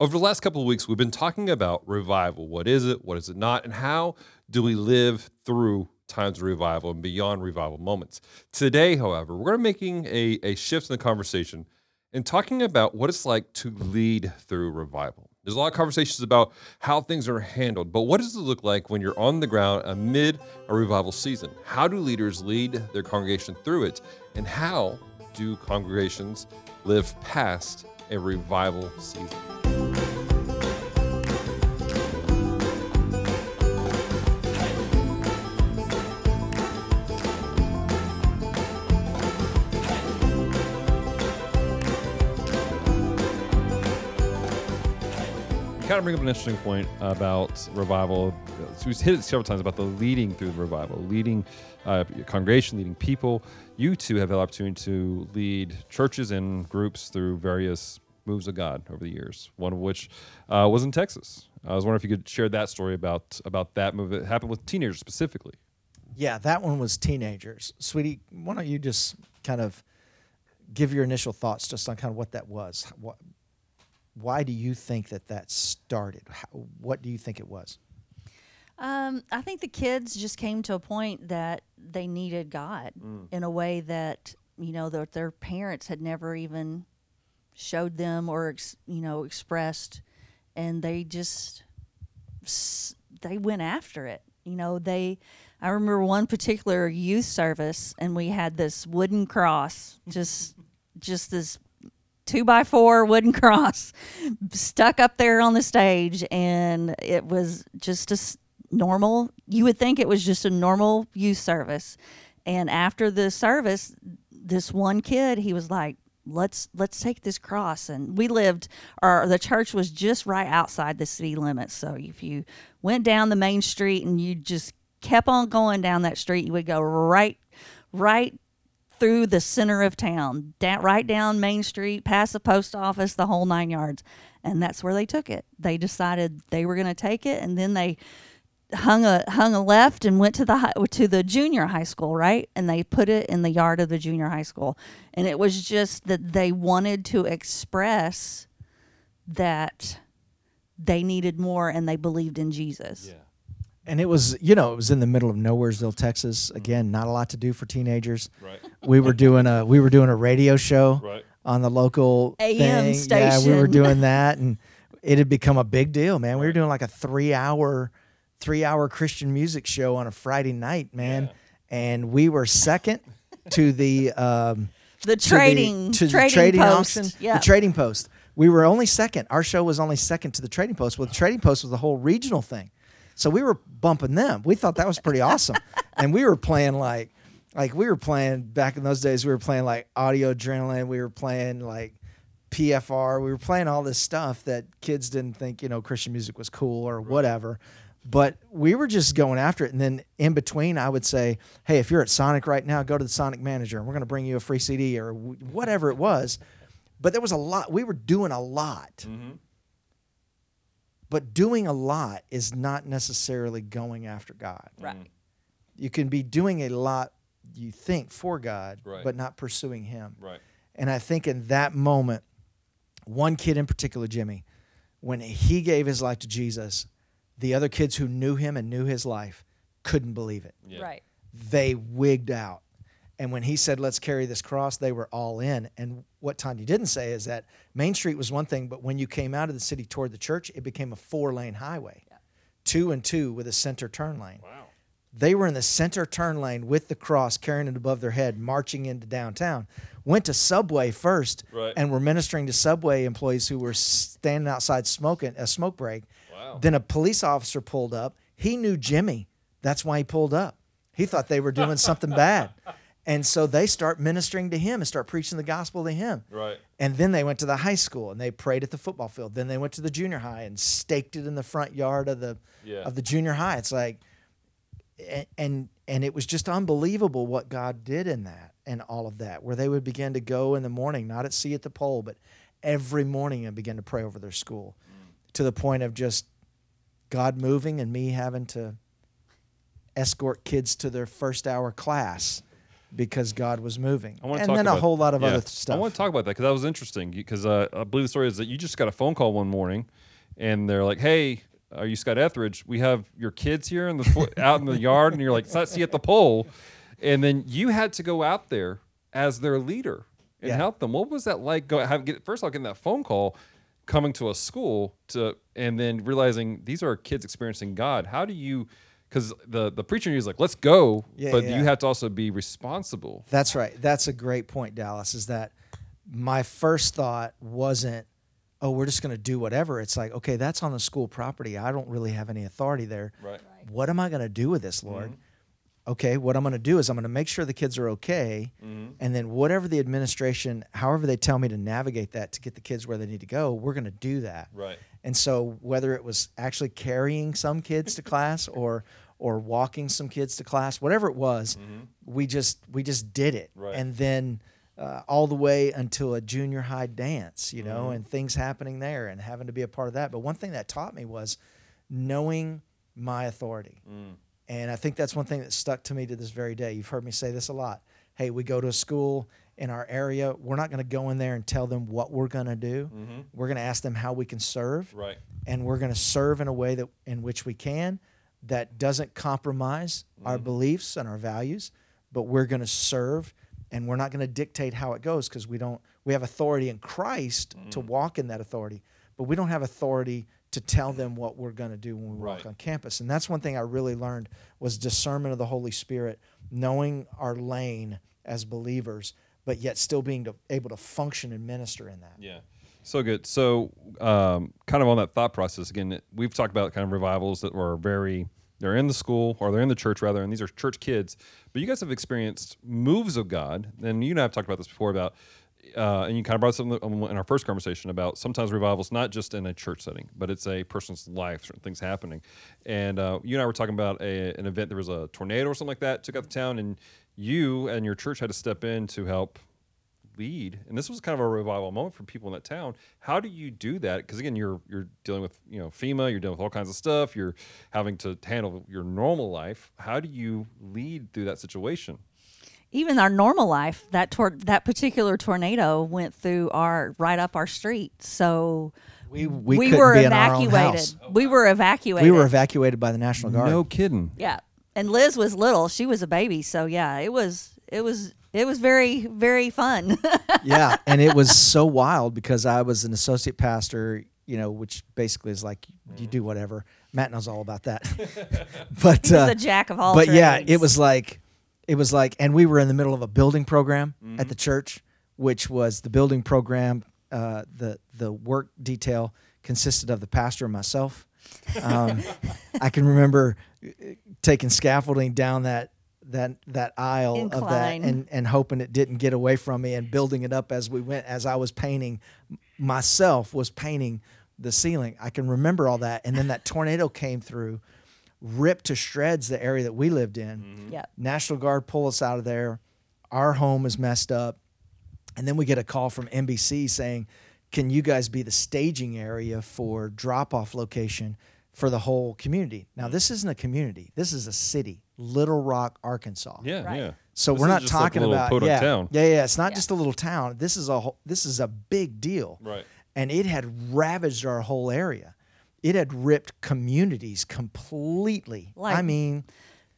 Over the last couple of weeks, we've been talking about revival. What is it? What is it not? And how do we live through times of revival and beyond revival moments? Today, however, we're making a, a shift in the conversation and talking about what it's like to lead through revival. There's a lot of conversations about how things are handled, but what does it look like when you're on the ground amid a revival season? How do leaders lead their congregation through it? And how do congregations live past a revival season? Kind of bring up an interesting point about revival. So we've hit it several times about the leading through the revival, leading uh, congregation, leading people. You two have had the opportunity to lead churches and groups through various moves of God over the years. One of which uh, was in Texas. I was wondering if you could share that story about about that move that happened with teenagers specifically. Yeah, that one was teenagers. Sweetie, why don't you just kind of give your initial thoughts just on kind of what that was? What, why do you think that that started? How, what do you think it was? Um, I think the kids just came to a point that they needed God mm. in a way that you know that their parents had never even showed them or ex, you know expressed, and they just they went after it. You know they. I remember one particular youth service, and we had this wooden cross, just just this two by four wooden cross stuck up there on the stage, and it was just a normal. You would think it was just a normal youth service, and after the service, this one kid, he was like, let's let's take this cross and we lived or the church was just right outside the city limits so if you went down the main street and you just kept on going down that street you would go right right through the center of town, right down Main Street, past the post office, the whole nine yards. And that's where they took it. They decided they were going to take it, and then they hung a hung a left and went to the to the junior high school, right? And they put it in the yard of the junior high school. And it was just that they wanted to express that they needed more and they believed in Jesus. Yeah and it was you know it was in the middle of nowheresville texas mm-hmm. again not a lot to do for teenagers right we were doing a we were doing a radio show right. on the local AM thing. station. yeah we were doing that and it had become a big deal man we were doing like a three hour three hour christian music show on a friday night man yeah. and we were second to the um the trading to the, to trading, the trading post. auction yeah. the trading post we were only second our show was only second to the trading post well the trading post was the whole regional thing so we were bumping them. We thought that was pretty awesome. and we were playing like like we were playing back in those days, we were playing like audio adrenaline, we were playing like PFR, we were playing all this stuff that kids didn't think, you know, Christian music was cool or right. whatever. But we were just going after it. And then in between, I would say, hey, if you're at Sonic right now, go to the Sonic manager and we're going to bring you a free CD or whatever it was. But there was a lot, we were doing a lot. Mm-hmm. But doing a lot is not necessarily going after God. Right. Mm. You can be doing a lot, you think, for God, right. but not pursuing Him. Right. And I think in that moment, one kid in particular, Jimmy, when he gave his life to Jesus, the other kids who knew him and knew his life couldn't believe it. Yeah. Right. They wigged out. And when he said, let's carry this cross, they were all in. And what Tanya didn't say is that Main Street was one thing, but when you came out of the city toward the church, it became a four lane highway, yeah. two and two with a center turn lane. Wow. They were in the center turn lane with the cross, carrying it above their head, marching into downtown. Went to Subway first right. and were ministering to Subway employees who were standing outside smoking a smoke break. Wow. Then a police officer pulled up. He knew Jimmy. That's why he pulled up. He thought they were doing something bad. And so they start ministering to him and start preaching the gospel to him. Right. And then they went to the high school and they prayed at the football field. Then they went to the junior high and staked it in the front yard of the yeah. of the junior high. It's like and and it was just unbelievable what God did in that and all of that, where they would begin to go in the morning, not at sea at the pole, but every morning and begin to pray over their school mm. to the point of just God moving and me having to escort kids to their first hour class because God was moving. I want to and talk then about, a whole lot of yeah. other stuff. I want to talk about that because that was interesting. Because uh, I believe the story is that you just got a phone call one morning, and they're like, "Hey, are you Scott Etheridge? We have your kids here in the fo- out in the yard," and you're like, "Let's see at the pole," and then you had to go out there as their leader and Yeah. help them. What was that like? Go have get first of all getting that phone call, coming to a school to, and then realizing these are kids experiencing God. How do you? Because the the preacher is like, "Let's go," Yeah, but yeah. you have to also be responsible. That's right. That's a great point, Dallas. Is that my first thought wasn't, oh, we're just going to do whatever. It's like, okay, that's on the school property. I don't really have any authority there. Right. What am I going to do with this, Lord? Mm-hmm. Okay, what I'm going to do is I'm going to make sure the kids are okay, Mm-hmm. and then whatever the administration, however they tell me to navigate that to get the kids where they need to go, we're going to do that. Right. And so whether it was actually carrying some kids to class or or walking some kids to class, whatever it was, we just we just did it. Mm-hmm. Right. And then uh, all the way until a junior high dance, you Mm-hmm. know, and things happening there and having to be a part of that. But one thing that taught me was knowing my authority. Mm. And I think that's one thing that stuck to me to this very day. You've heard me say this a lot. Hey, we go to a school in our area. We're not going to go in there and tell them what we're going to do. Mm-hmm. We're going to ask them how we can serve Right. and we're going to serve in a way that in which we can that doesn't compromise our mm-hmm. beliefs and our values but we're going to serve and we're not going to dictate how it goes because we don't we have authority in christ to mm-hmm. walk in that authority but we don't have authority to tell them what we're going to do when we walk Right. on campus and that's one thing i really learned was discernment of the holy spirit knowing our lane as believers but yet still being to, able to function and minister in that Yeah. So good. So, um, kind of on that thought process again, we've talked about kind of revivals that were very, they're in the school or they're in the church rather, and these are church kids. But you guys have experienced moves of God, and you and I have talked about this before about, uh, and you kind of brought something in our first conversation about sometimes revivals not just in a church setting, but it's a person's life, certain things happening. And uh, you and I were talking about a, an event. There was a tornado or something like that took out the town, and you and your church had to step in to help lead. And this was kind of a revival moment for people in that town. How do you do that? Because again you're you're dealing with you know fema you're dealing with all kinds of stuff you're having to handle your normal life. How do you lead through that situation? Even our normal life that tor- that particular tornado went through our right up our street. So we, we, we, were be in our own evacuated. we were evacuated. We were evacuated by the National Guard. no kidding. Yeah and liz was little she was a baby so yeah it was it was it was very very fun yeah, and it was so wild because I was an associate pastor, you know, which basically is like you do whatever. Matt knows all about that. but he was uh, the jack of all but yeah, it was like it was like and we were in the middle of a building program Mm-hmm. at the church, which was the building program uh, the the work detail consisted of the pastor and myself. Um, I can remember taking scaffolding down that that that aisle of that and and hoping it didn't get away from me and building it up as we went as I was painting myself was painting the ceiling. I can remember all that and then that tornado came through ripped to shreds the area that we lived in. Mm-hmm. yeah National Guard pull us out of there. Our home is messed up. And then we get a call from NBC saying, Can you guys be the staging area for drop off location for the whole community? Now, mm. this isn't a community, this is a city, Little Rock, Arkansas. yeah Right. yeah So This we're not just like a talking about podunk yeah, town. yeah, yeah. It's not Yeah. just a little town. This is a whole, this is a big deal, right and it had ravaged our whole area. It had ripped communities completely. Like, I mean,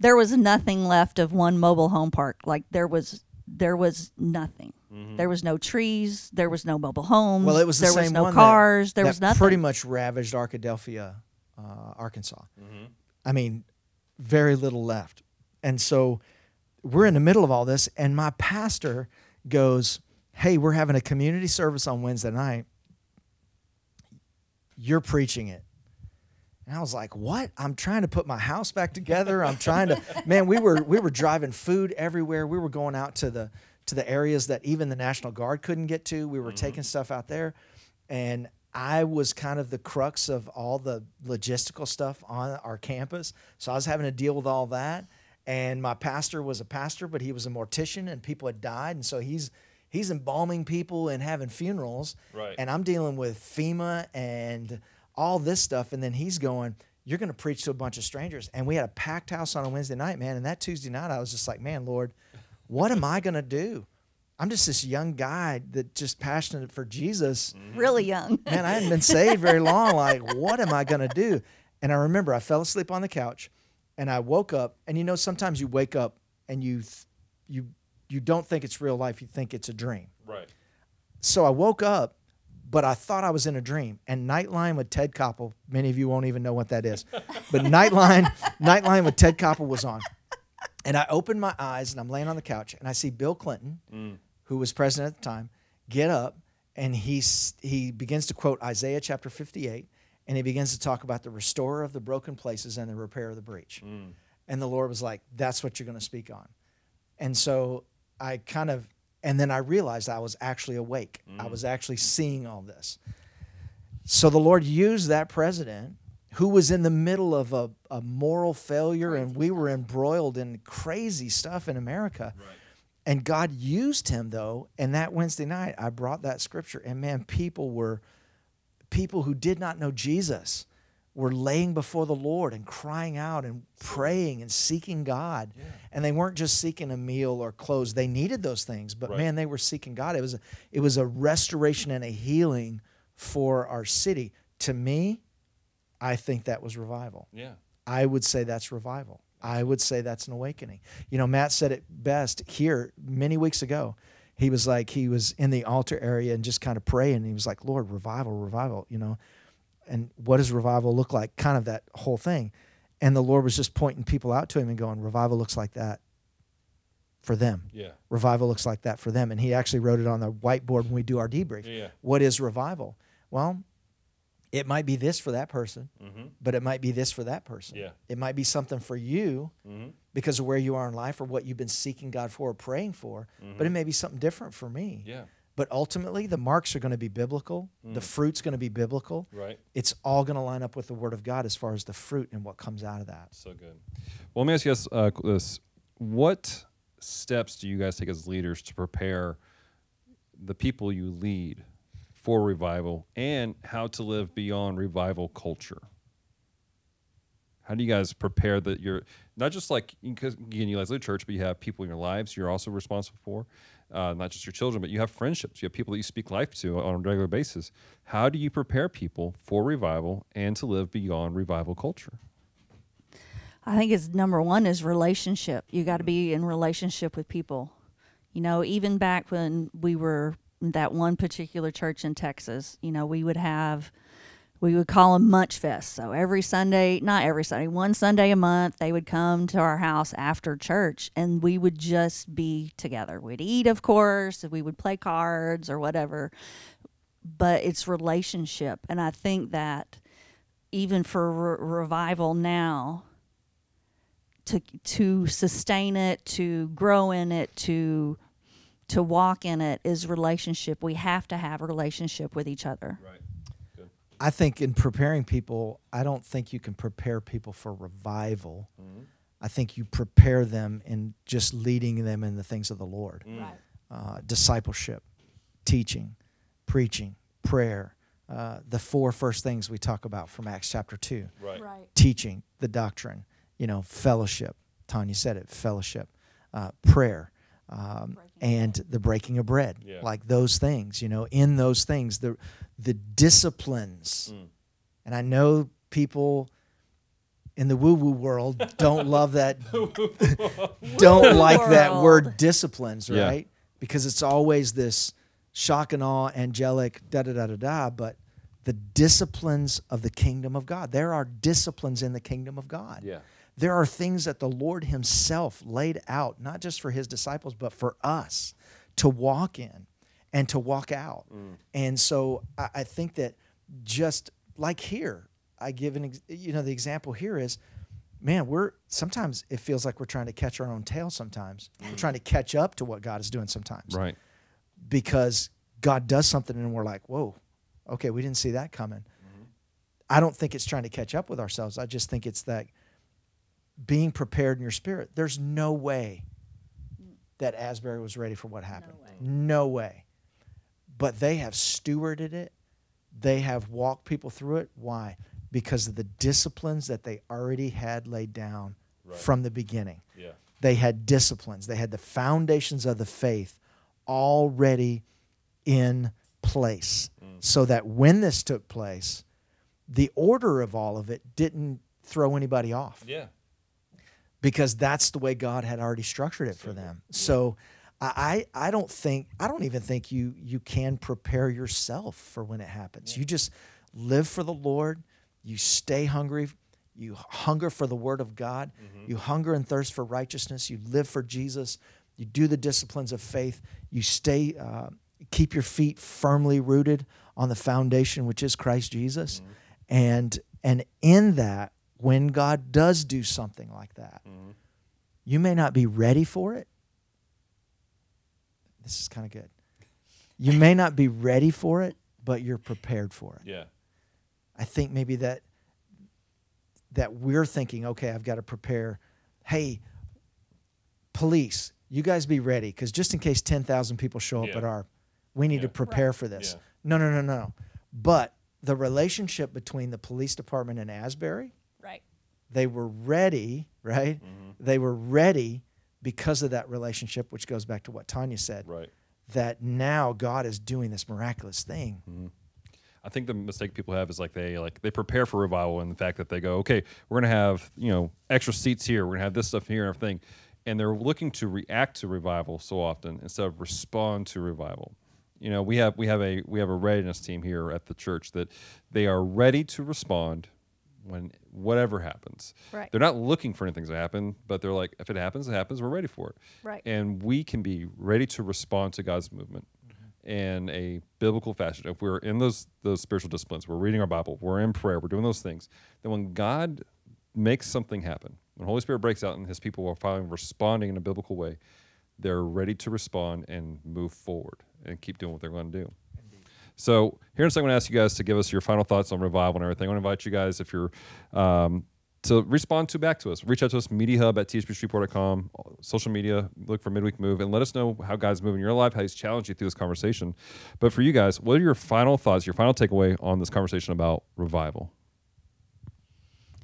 there was nothing left of one mobile home park. Like there was there was nothing. Mm-hmm. There was no trees. There was no mobile homes. Well, it was the there same was no one cars. that, there that was nothing. pretty much ravaged Arkadelphia, uh, Arkansas. Mm-hmm. I mean, very little left, and so we're in the middle of all this, and my pastor goes, "Hey, we're having a community service on Wednesday night. You're preaching it." And I was like, "What? I'm trying to put my house back together. I'm trying to Man, we were we were driving food everywhere. We were going out to the to the areas that even the National Guard couldn't get to. We were taking stuff out there. And I was kind of the crux of all the logistical stuff on our campus. So I was having to deal with all that. And my pastor was a pastor, but he was a mortician and people had died. And so he's he's embalming people and having funerals. Right. And I'm dealing with FEMA and all this stuff. And then he's going, You're going to preach to a bunch of strangers. And we had a packed house on a Wednesday night, man. And that Tuesday night, I was just like, Man, Lord, what am I going to do? I'm just this young guy that just passionate for Jesus. Mm-hmm. Really young. Man, I hadn't been saved very long. Like, what am I going to do? And I remember I fell asleep on the couch and I woke up and you know sometimes you wake up and you you you don't think it's real life, you think it's a dream. Right. So I woke up but I thought I was in a dream. And Nightline with Ted Koppel, many of you won't even know what that is. But Nightline, Nightline with Ted Koppel was on. And I opened my eyes and I'm laying on the couch and I see Bill Clinton, mm. Who was president at the time, get up and he's, he begins to quote Isaiah chapter 58 and he begins to talk about the restorer of the broken places and the repair of the breach. Mm. And the Lord was like, that's what you're going to speak on. And so I kind of, and then I realized I was actually awake. I was mm. actually seeing all this. So the Lord used that president who was in the middle of a, a moral failure and we were embroiled in crazy stuff in America. And God used him though. And that Wednesday night, I brought that scripture, and man, people were people who did not know Jesus were laying before the Lord and crying out and praying and seeking God. And they weren't just seeking a meal or clothes. They needed those things, but Right. man, they were seeking God. It was a, it was a restoration and a healing for our city. To me, I think that was revival. Yeah. I would say that's revival. I would say that's an awakening. You know, Matt said it best here many weeks ago. He was like, he was in the altar area and just kind of praying. He was like, Lord, revival, revival, you know. And what does revival look like? Kind of that whole thing. And the Lord was just pointing people out to him and going, revival looks like that for them. Yeah. Revival looks like that for them. And he actually wrote it on the whiteboard when we do our debrief. Yeah. What is revival? Well, it might be this for that person, Mm-hmm. but it might be this for that person. Yeah. It might be something for you Mm-hmm. because of where you are in life or what you've been seeking God for or praying for, but it may be something different for me. Mm-hmm. Yeah. But ultimately, the marks are going to be biblical. The fruit's going to be biblical. Right. It's all going to line up with the Word of God as far as the fruit and what comes out of that. So good. Well, let me ask you guys uh, this: What steps do you guys take as leaders to prepare the people you lead for revival, and how to live beyond revival culture? How do you guys prepare that you're not just like because again you guys live church, but you have people in your lives you're also responsible for, uh, not just your children, but you have friendships. You have people that you speak life to on a regular basis. How do you prepare people for revival and to live beyond revival culture? I think it's number one is relationship. You got to be in relationship with people. You know, even back when we were that one particular church in Texas, you know, we would have, we would call them Munch Fest. So every Sunday, not every Sunday, one Sunday a month, they would come to our house after church and we would just be together. We'd eat, of course, we would play cards or whatever, but it's relationship. And I think that even for re- revival now, to to sustain it, to grow in it, to to walk in it is relationship. We have to have a relationship with each other. Right. Good. I think in preparing people, I don't think you can prepare people for revival. I think you prepare them in just leading them in the things of the Lord. Right. uh, discipleship, teaching, preaching, prayer, uh, the four first things we talk about from Acts chapter 2 Right. Right. teaching, the doctrine, you know, fellowship. Tanya said it fellowship, uh, prayer. Um, and the breaking of bread, Yeah. like those things, you know, in those things, the the disciplines, Mm. and I know people in the woo woo world don't love that don't like that word World. disciplines, Yeah. right? Because it's always this shock and awe, angelic, da da da da da. But the disciplines of the kingdom of God. There are disciplines in the kingdom of God. Yeah. There are things that the Lord Himself laid out, not just for His disciples, but for us to walk in and to walk out. Mm. And so I, I think that just like here, I give an, ex- you know, the example here is, man, we're sometimes it feels like we're trying to catch our own tail sometimes. We're mm. trying to catch up to what God is doing sometimes Right. because God does something and we're like, whoa, okay, we didn't see that coming. Mm-hmm. I don't think it's trying to catch up with ourselves. I just think it's that being prepared in your spirit. There's no way that Asbury was ready for what happened. way. No way. But they have stewarded it. They have walked people through it. Why? Because of the disciplines that they already had laid down Right. from the beginning Yeah. They had disciplines. They had the foundations of the faith already in place mm. so that when this took place, the order of all of it didn't throw anybody off Yeah. Because that's the way God had already structured it for them. So I, I don't think I don't even think you you can prepare yourself for when it happens. You just live for the Lord, you stay hungry, you hunger for the word of God, you hunger and thirst for righteousness, you live for Jesus, you do the disciplines of faith, you stay uh, keep your feet firmly rooted on the foundation which is Christ Jesus. And and in that when God does do something like that, you may not be ready for it. This is kind of good. You may not be ready for it, but you're prepared for it. Yeah. I think maybe that that we're thinking, okay, I've got to prepare. Hey, police, you guys be ready because just in case ten thousand people show up Yeah. at our, we need Yeah. to prepare for this. Yeah. No, no, no, no. But the relationship between the police department and Asbury, Right. They were ready, right? Mm-hmm. They were ready because of that relationship, which goes back to what Tanya said, Right. that now God is doing this miraculous thing. I think the mistake people have is like they like they prepare for revival and the fact that they go, okay, we're gonna have you know extra seats here, we're gonna have this stuff here and everything, and they're looking to react to revival so often instead of respond to revival. You know, we have we have a we have a readiness team here at the church that they are ready to respond when whatever happens. Right. They're not looking for anything to happen, but they're like, if it happens, it happens. We're ready for it. Right. And we can be ready to respond to God's movement mm-hmm. in a biblical fashion. If we're in those those spiritual disciplines, we're reading our Bible, we're in prayer, we're doing those things. Then when God makes something happen, when Holy Spirit breaks out and His people are finally responding in a biblical way, they're ready to respond and move forward and keep doing what they're going to do. So here in a second, I'm going to ask you guys to give us your final thoughts on revival and everything. I want to invite you guys, if you're, um, to respond to back to us. Reach out to us, MediaHub at tspstreetport.com, social media, look for Midweek Move, and let us know how God's moving in your life, how He's challenged you through this conversation. But for you guys, what are your final thoughts, your final takeaway on this conversation about revival?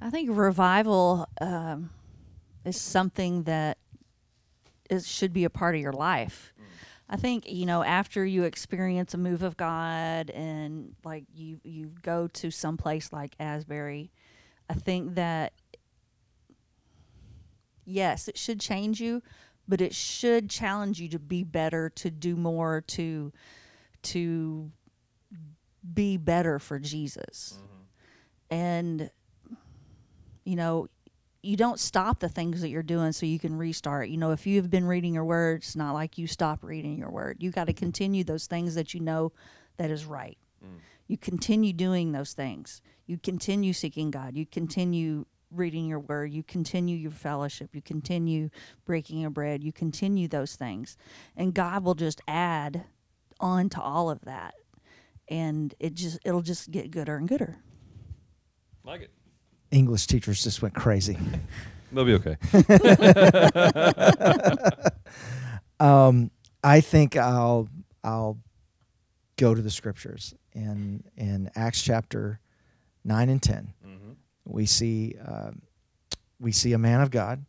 I think revival um, is something that is should be a part of your life. I think you know after you experience a move of God and like you you go to some place like Asbury, I think that yes, it should change you, but it should challenge you to be better, to do more, to to be better for Jesus. Mm-hmm. And you know, you don't stop the things that you're doing so you can restart. You know, if you have been reading your word, it's not like you stop reading your word. You got to mm-hmm. continue those things that you know that is right. Mm. You continue doing those things. You continue seeking God. You continue reading your word. You continue your fellowship. You continue breaking your bread. You continue those things. And God will just add on to all of that. And it just it'll just get gooder and gooder. Like it. English teachers just went crazy. They'll be okay. Um, I think I'll I'll go to the scriptures in in Acts chapter nine and 10 We see um, we see a man of God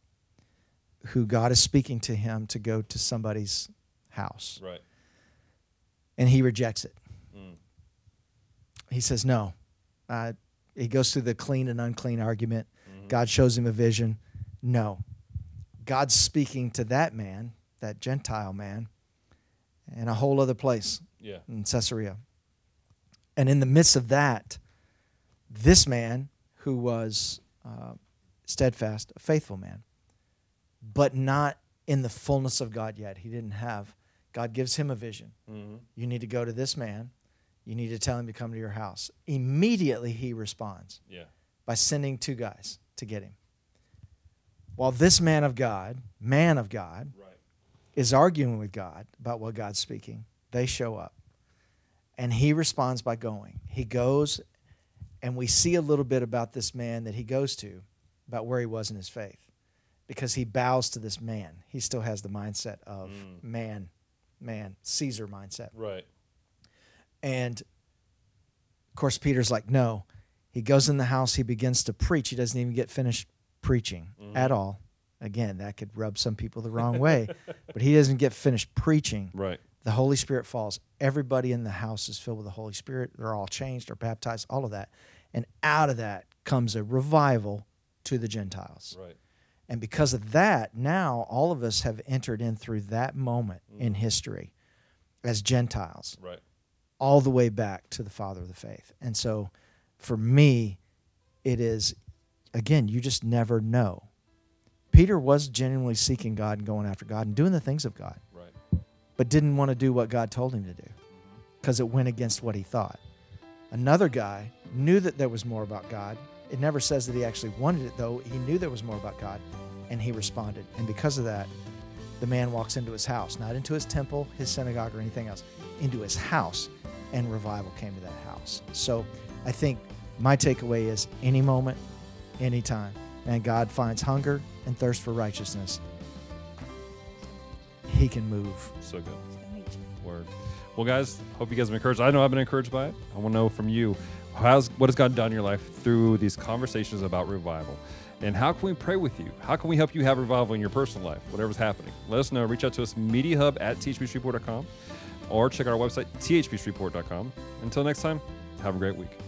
who God is speaking to him to go to somebody's house, right. and he rejects it. Mm. He says no. Uh, he goes through the clean and unclean argument. God shows him a vision. No. God's speaking to that man, that Gentile man, in a whole other place Yeah. in Caesarea. And in the midst of that, this man who was uh, steadfast, a faithful man, but not in the fullness of God yet. He didn't have. God gives him a vision. Mm-hmm. You need to go to this man. You need to tell him to come to your house. Immediately he responds Yeah. by sending two guys to get him. While this man of God, man of God, Right. is arguing with God about what God's speaking, they show up. And he responds by going. He goes, and we see a little bit about this man that he goes to, about where he was in his faith, because he bows to this man. He still has the mindset of Mm. man, man, Caesar mindset. Right. And of course, Peter's like, no. He goes in the house, he begins to preach. He doesn't even get finished preaching Mhm. at all. Again, that could rub some people the wrong way, but he doesn't get finished preaching. Right. The Holy Spirit falls. Everybody in the house is filled with the Holy Spirit. They're all changed or baptized, all of that. And out of that comes a revival to the Gentiles. Right. And because of that, now all of us have entered in through that moment in history as Gentiles, Right. All the way back to the Father of the faith. And so for me, it is, again, you just never know. Peter was genuinely seeking God and going after God and doing the things of God, Right. but didn't want to do what God told him to do mm-hmm. because it went against what he thought. Another guy knew that there was more about God. It never says that he actually wanted it, though. He knew there was more about God, and he responded. And because of that, the man walks into his house, not into his temple, his synagogue, or anything else, into his house, and revival came to that house. So I think my takeaway is any moment, anytime, and God finds hunger and thirst for righteousness, he can move. So good. Nice to meet you. Word. Well, guys, hope you guys have been encouraged. I know I've been encouraged by it. I want to know from you, how's what has God done in your life through these conversations about revival? And how can we pray with you? How can we help you have revival in your personal life, whatever's happening? Let us know. Reach out to us, mediahub at thbstreetport.com or check out our website, thbstreetport.com. Until next time, have a great week.